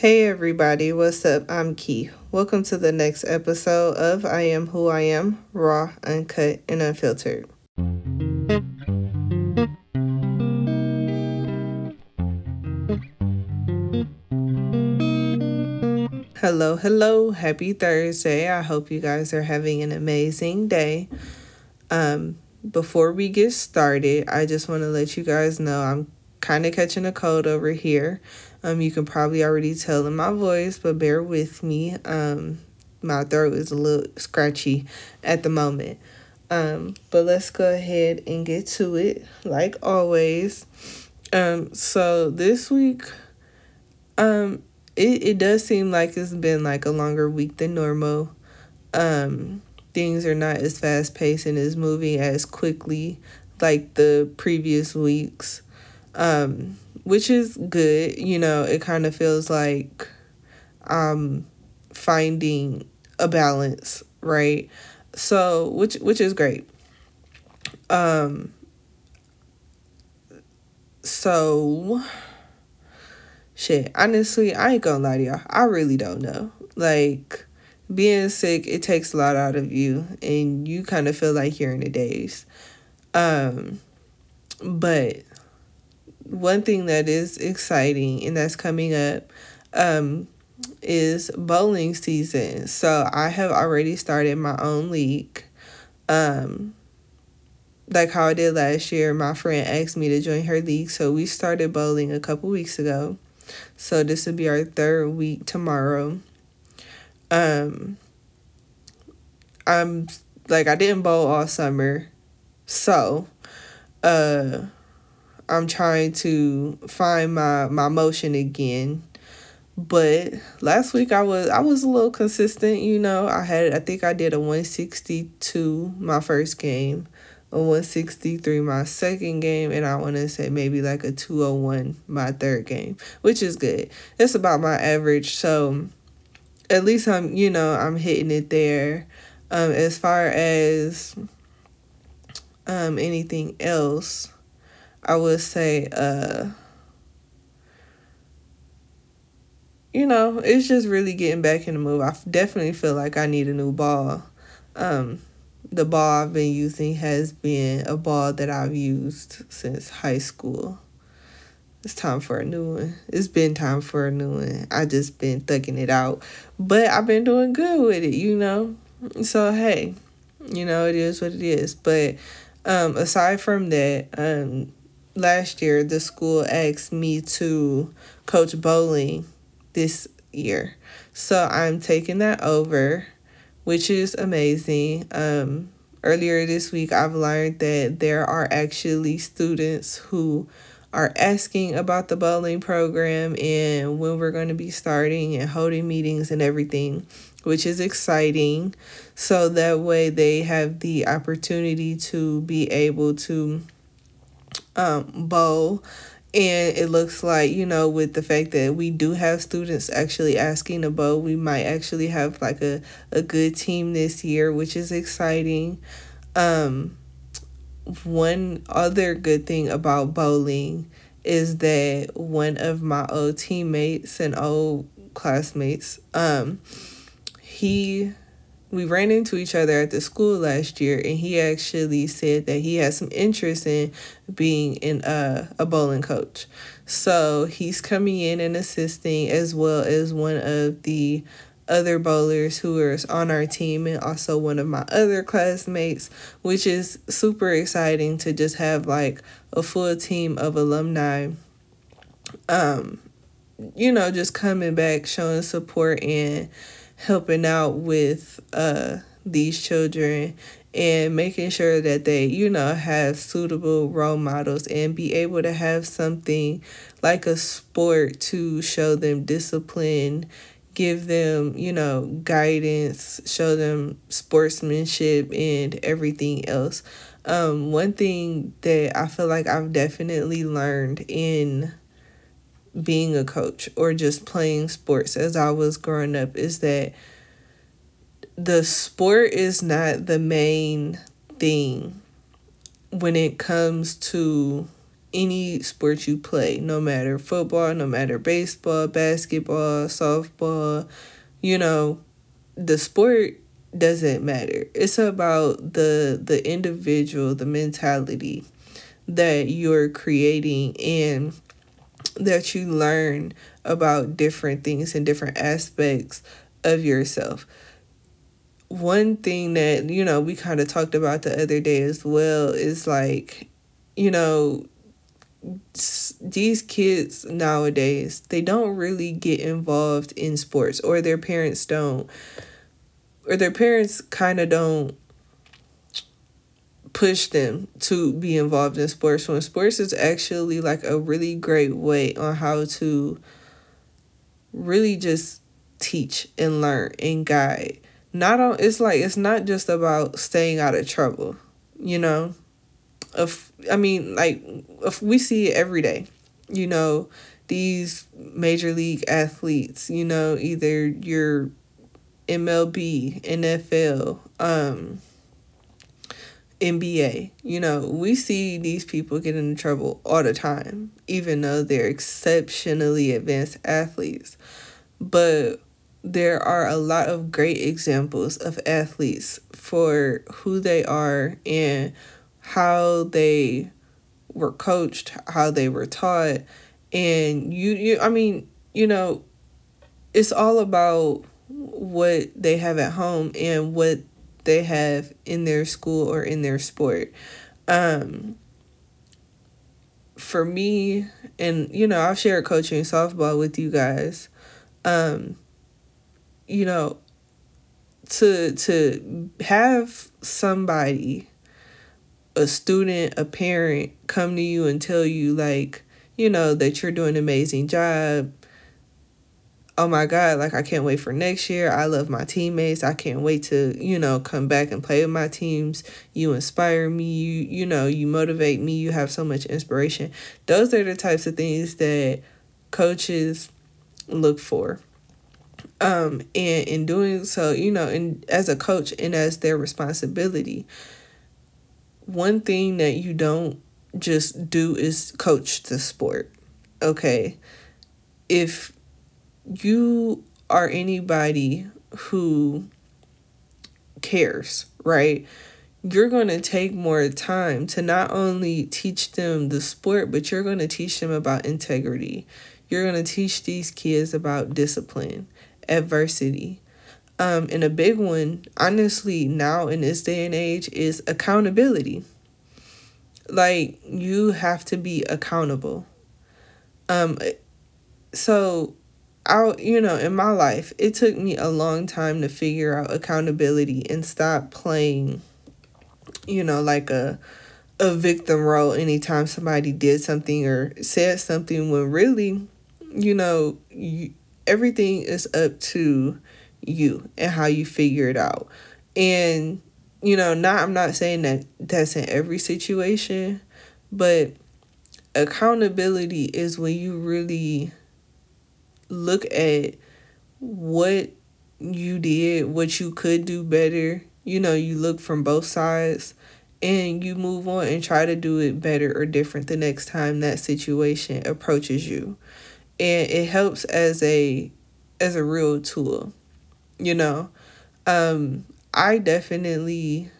Hey everybody, what's up? I'm Key. Welcome to the next episode of I Am Who I Am, raw, uncut, and unfiltered. Hello, hello, happy Thursday. I hope you guys are having an amazing day. Um, before we get started, I just want to let you guys know I'm kind of catching a cold over here. Um, you can probably already tell in my voice, but bear with me. Um, my throat is a little scratchy at the moment. Um, but let's go ahead and get to it, like always. Um, so this week, um, it, it does seem like it's been like a longer week than normal. Um, things are not as fast paced and is moving as quickly like the previous weeks. Um, which is good. You know, it kind of feels like um finding a balance, right? So, which which is great. Um so shit, honestly, I ain't gonna lie to y'all. I really don't know. Like being sick, it takes a lot out of you and you kind of feel like you're in a daze. Um but one thing that is exciting and that's coming up um, is bowling season. So I have already started my own league. Um, like how I did last year, my friend asked me to join her league. So we started bowling a couple weeks ago. So this will be our third week tomorrow. Um, I'm like I didn't bowl all summer. So, uh I'm trying to find my my motion again. But last week I was I was a little consistent, you know. I had I think I did a 162 my first game, a 163 my second game, and I want to say maybe like a 201 my third game, which is good. It's about my average, so at least I'm, you know, I'm hitting it there. Um as far as um anything else, I would say, uh, you know, it's just really getting back in the move. I definitely feel like I need a new ball. Um, the ball I've been using has been a ball that I've used since high school. It's time for a new one. It's been time for a new one. I just been thugging it out, but I've been doing good with it, you know. So hey, you know it is what it is. But um, aside from that, um, last year the school asked me to coach bowling this year. So I'm taking that over, which is amazing. Um, earlier this week, I've learned that there are actually students who are asking about the bowling program and when we're going to be starting and holding meetings and everything, which is exciting. So that way they have the opportunity to be able to um, bowl. And it looks like, you know, with the fact that we do have students actually asking bowl, we might actually have like a, a good team this year, which is exciting. Um, one other good thing about bowling is that one of my old teammates and old classmates, um, he we ran into each other at the school last year and he actually said that he has some interest in being in a, a bowling coach. So he's coming in and assisting as well as one of the other bowlers who is on our team and also one of my other classmates which is super exciting to just have like a full team of alumni um you know just coming back showing support and helping out with uh these children and making sure that they you know have suitable role models and be able to have something like a sport to show them discipline give them you know guidance show them sportsmanship and everything else. Um one thing that i feel like i've definitely learned in being a coach or just playing sports as I was growing up is that the sport is not the main thing when it comes to any sport you play, no matter football, no matter baseball, basketball, softball, you know, the sport doesn't matter. It's about the the individual, the mentality that you're creating and that you learn about different things and different aspects of yourself. One thing that, you know, we kind of talked about the other day as well is like, you know, these kids nowadays, they don't really get involved in sports or their parents don't or their parents kind of don't push them to be involved in sports when sports is actually like a really great way on how to really just teach and learn and guide. Not on it's like it's not just about staying out of trouble you know? If i mean like if we see it every day you know? These major league athletes you know either your mlb nfl um NBA. You know, we see these people get into trouble all the time, even though they're exceptionally advanced athletes. But there are a lot of great examples of athletes for who they are and how they were coached, how they were taught. And you, you I mean, you know, it's all about what they have at home and what they have in their school or in their sport. Um, for me, and you know, I've shared coaching softball with you guys. Um, you know, to to have somebody, a student, a parent, come to you and tell you like, you know, that you're doing an amazing job, oh my God, like I can't wait for next year. I love my teammates. I can't wait to, you know, come back and play with my teams. You inspire me. You, you know, you motivate me. You have so much inspiration. Those are the types of things that coaches look for. Um, and in doing so, you know, and as a coach and as their responsibility, one thing that you don't just do is coach the sport. Okay. If you are anybody who cares, right? You're going to take more time to not only teach them the sport, but you're going to teach them about integrity. You're going to teach these kids about discipline, adversity. Um, and a big one, honestly, now in this day and age, is accountability. Like, you have to be accountable. Um, so I, you know, in my life, it took me a long time to figure out accountability and stop playing, you know, like a a victim role anytime somebody did something or said something when really, you know, you, everything is up to you and how you figure it out. And you know, not I'm not saying that that's in every situation, but accountability is when you really look at what you did, what you could do better. You know, you look from both sides and you move on and try to do it better or different the next time that situation approaches you. And it helps as a as a real tool. You know, um I definitely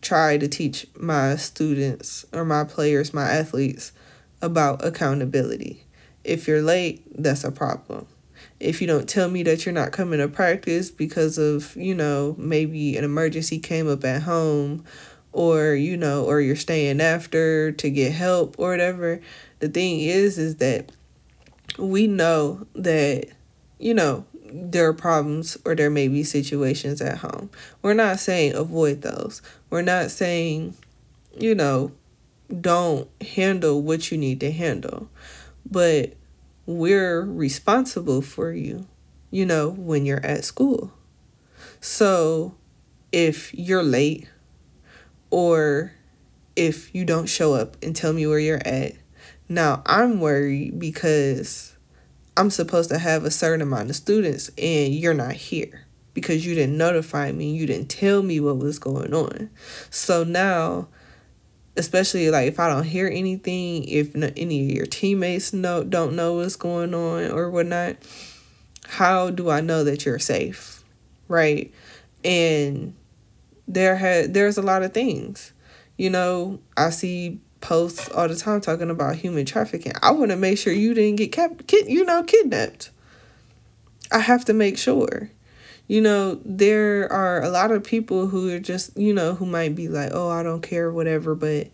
try to teach my students or my players, my athletes about accountability if you're late, that's a problem. If you don't tell me that you're not coming to practice because of, you know, maybe an emergency came up at home or, you know, or you're staying after to get help or whatever, the thing is, is that we know that, you know, there are problems or there may be situations at home. We're not saying avoid those. We're not saying, you know, don't handle what you need to handle. But we're responsible for you, you know, when you're at school. So if you're late or if you don't show up and tell me where you're at, now I'm worried because I'm supposed to have a certain amount of students and you're not here because you didn't notify me, you didn't tell me what was going on. So now especially like if I don't hear anything, if any of your teammates know don't know what's going on or whatnot, how do I know that you're safe, right? And there had there's a lot of things, you know. I see posts all the time talking about human trafficking. I want to make sure you didn't get kept, kid, you know, kidnapped. I have to make sure. You know, there are a lot of people who are just, you know, who might be like, oh, I don't care, whatever. But,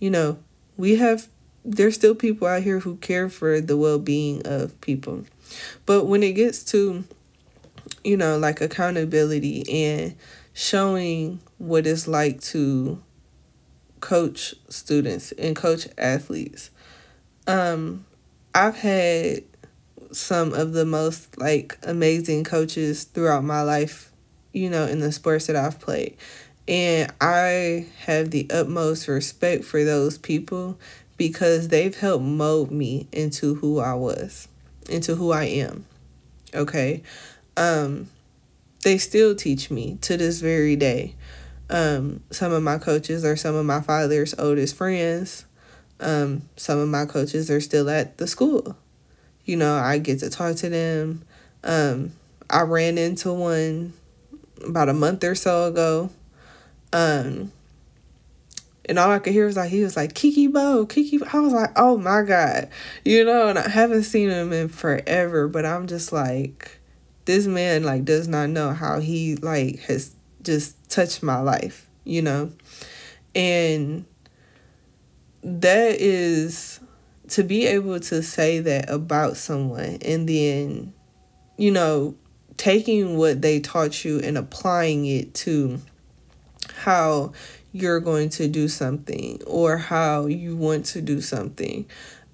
you know, we have, there's still people out here who care for the well being of people. But when it gets to, you know, like accountability and showing what it's like to coach students and coach athletes, um, I've had some of the most like amazing coaches throughout my life, you know, in the sports that I've played. And I have the utmost respect for those people because they've helped mold me into who I was, into who I am. Okay? Um they still teach me to this very day. Um some of my coaches are some of my father's oldest friends. Um some of my coaches are still at the school you know, I get to talk to them. Um, I ran into one about a month or so ago. Um, and all I could hear was like he was like Kiki Bo, Kiki. I was like, oh my god, you know. And I haven't seen him in forever, but I'm just like, this man like does not know how he like has just touched my life, you know, and that is to be able to say that about someone and then, you know, taking what they taught you and applying it to how you're going to do something or how you want to do something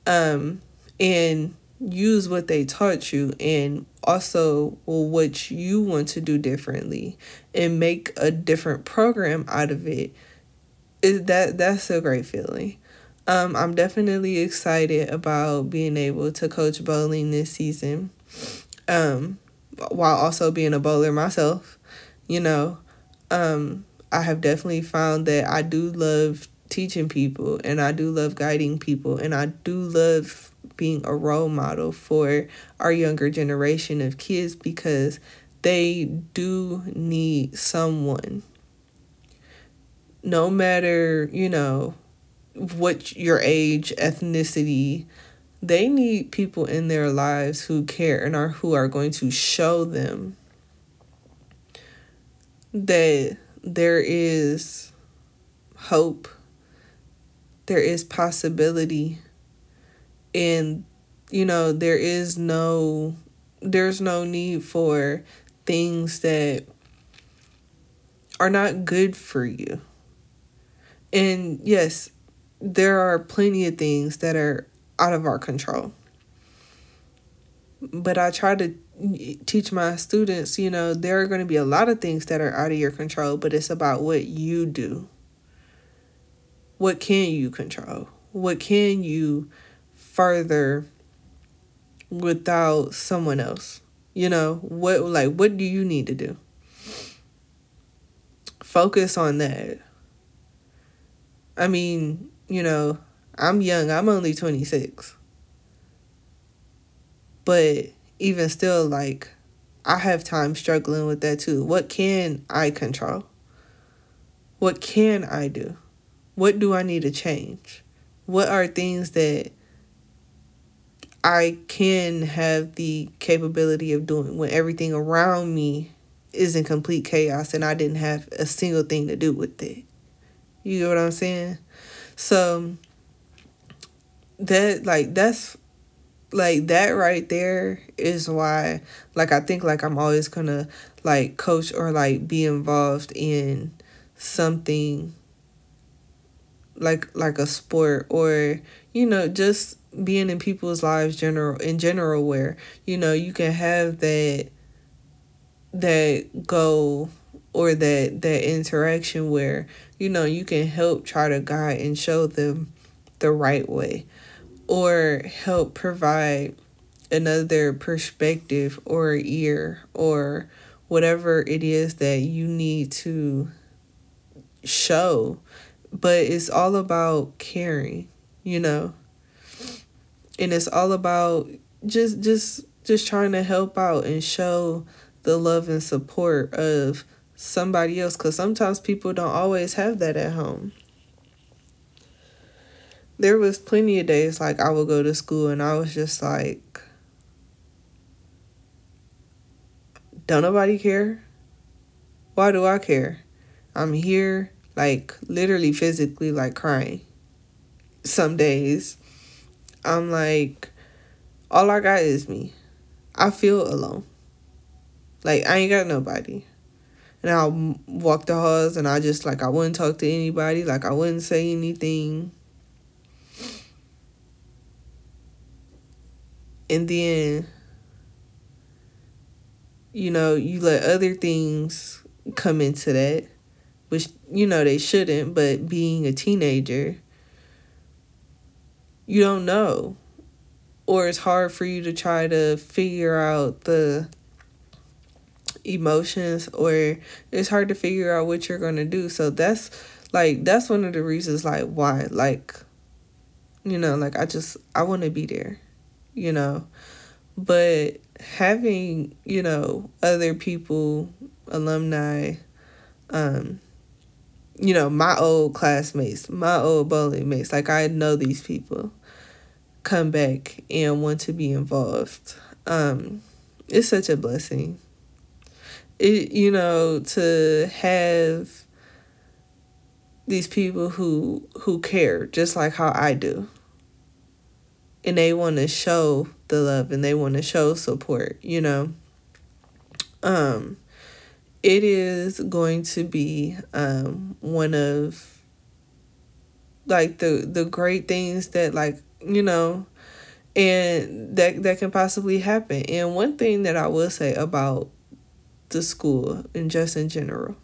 um, and use what they taught you and also well, what you want to do differently and make a different program out of it is that that's a great feeling um, I'm definitely excited about being able to coach bowling this season, um, while also being a bowler myself. You know, um, I have definitely found that I do love teaching people and I do love guiding people and I do love being a role model for our younger generation of kids because they do need someone no matter you know what your age, ethnicity, they need people in their lives who care and are who are going to show them that there is hope, there is possibility, and you know, there is no there's no need for things that are not good for you. And yes, there are plenty of things that are out of our control. But I try to teach my students, you know, there are going to be a lot of things that are out of your control, but it's about what you do. What can you control? What can you further without someone else? You know, what like what do you need to do? Focus on that. I mean, you know, I'm young, I'm only 26. But even still, like, I have time struggling with that too. What can I control? What can I do? What do I need to change? What are things that I can have the capability of doing when everything around me is in complete chaos and I didn't have a single thing to do with it? You know what I'm saying? So that like that's like that right there is why like I think like I'm always gonna like coach or like be involved in something like like a sport or you know just being in people's lives general in general where you know you can have that that goal or that that interaction where you know you can help try to guide and show them the right way or help provide another perspective or ear or whatever it is that you need to show but it's all about caring, you know. And it's all about just just just trying to help out and show the love and support of somebody else cuz sometimes people don't always have that at home. There was plenty of days like I would go to school and I was just like don't nobody care? Why do I care? I'm here like literally physically like crying. Some days I'm like all I got is me. I feel alone. Like I ain't got nobody. And I'll walk the halls and I just like I wouldn't talk to anybody, like I wouldn't say anything. And then you know, you let other things come into that, which you know they shouldn't, but being a teenager, you don't know. Or it's hard for you to try to figure out the emotions or it's hard to figure out what you're going to do. So that's like that's one of the reasons like why like you know, like I just I want to be there. You know. But having, you know, other people, alumni, um, you know, my old classmates, my old bowling mates, like I know these people come back and want to be involved. Um, it's such a blessing it you know to have these people who who care just like how I do. And they want to show the love and they want to show support you know? Um it is going to be um one of like the the great things that like you know and that that can possibly happen. And one thing that i will say about the school and just in general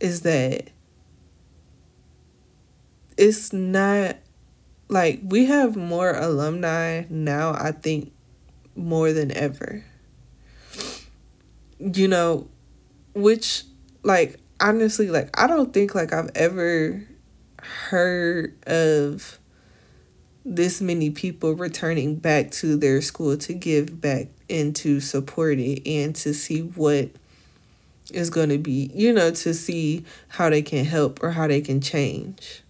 is that it's not like we have more alumni now, I think, more than ever. You know, which, like, honestly, like, I don't think, like, I've ever heard of this many people returning back to their school to give back and to support it and to see what is going to be, you know, to see how they can help or how they can change.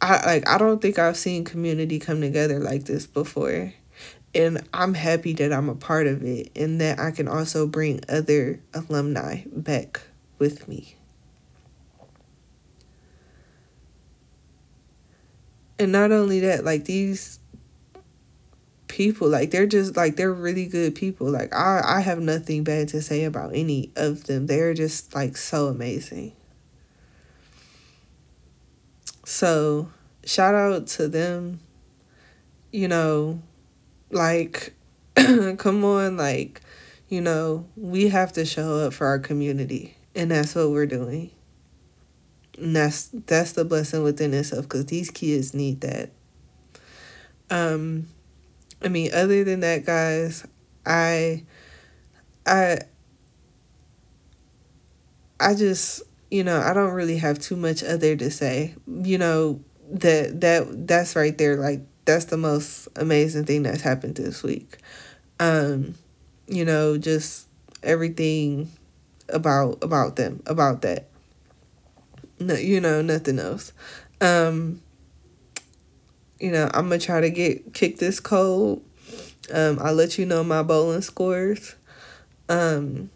I like I don't think I've seen community come together like this before. And I'm happy that I'm a part of it and that I can also bring other alumni back with me. And not only that, like these people, like they're just like they're really good people. Like I I have nothing bad to say about any of them. They're just like so amazing. So, shout out to them. You know, like come on like you know, we have to show up for our community and that's what we're doing. And that's that's the blessing within itself because these kids need that. Um, I mean, other than that, guys, I, I, I just you know I don't really have too much other to say. You know that that that's right there. Like that's the most amazing thing that's happened this week. Um, you know, just everything about about them about that no, you know, nothing else. Um, you know, I'm gonna try to get kick this cold. Um, I'll let you know my bowling scores. Um,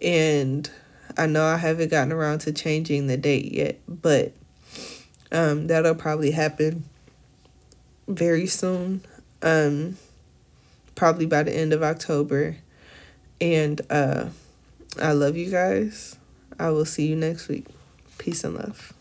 and I know I haven't gotten around to changing the date yet, but um, that'll probably happen very soon. Um, probably by the end of October. And uh, I love you guys. I will see you next week. Peace and love.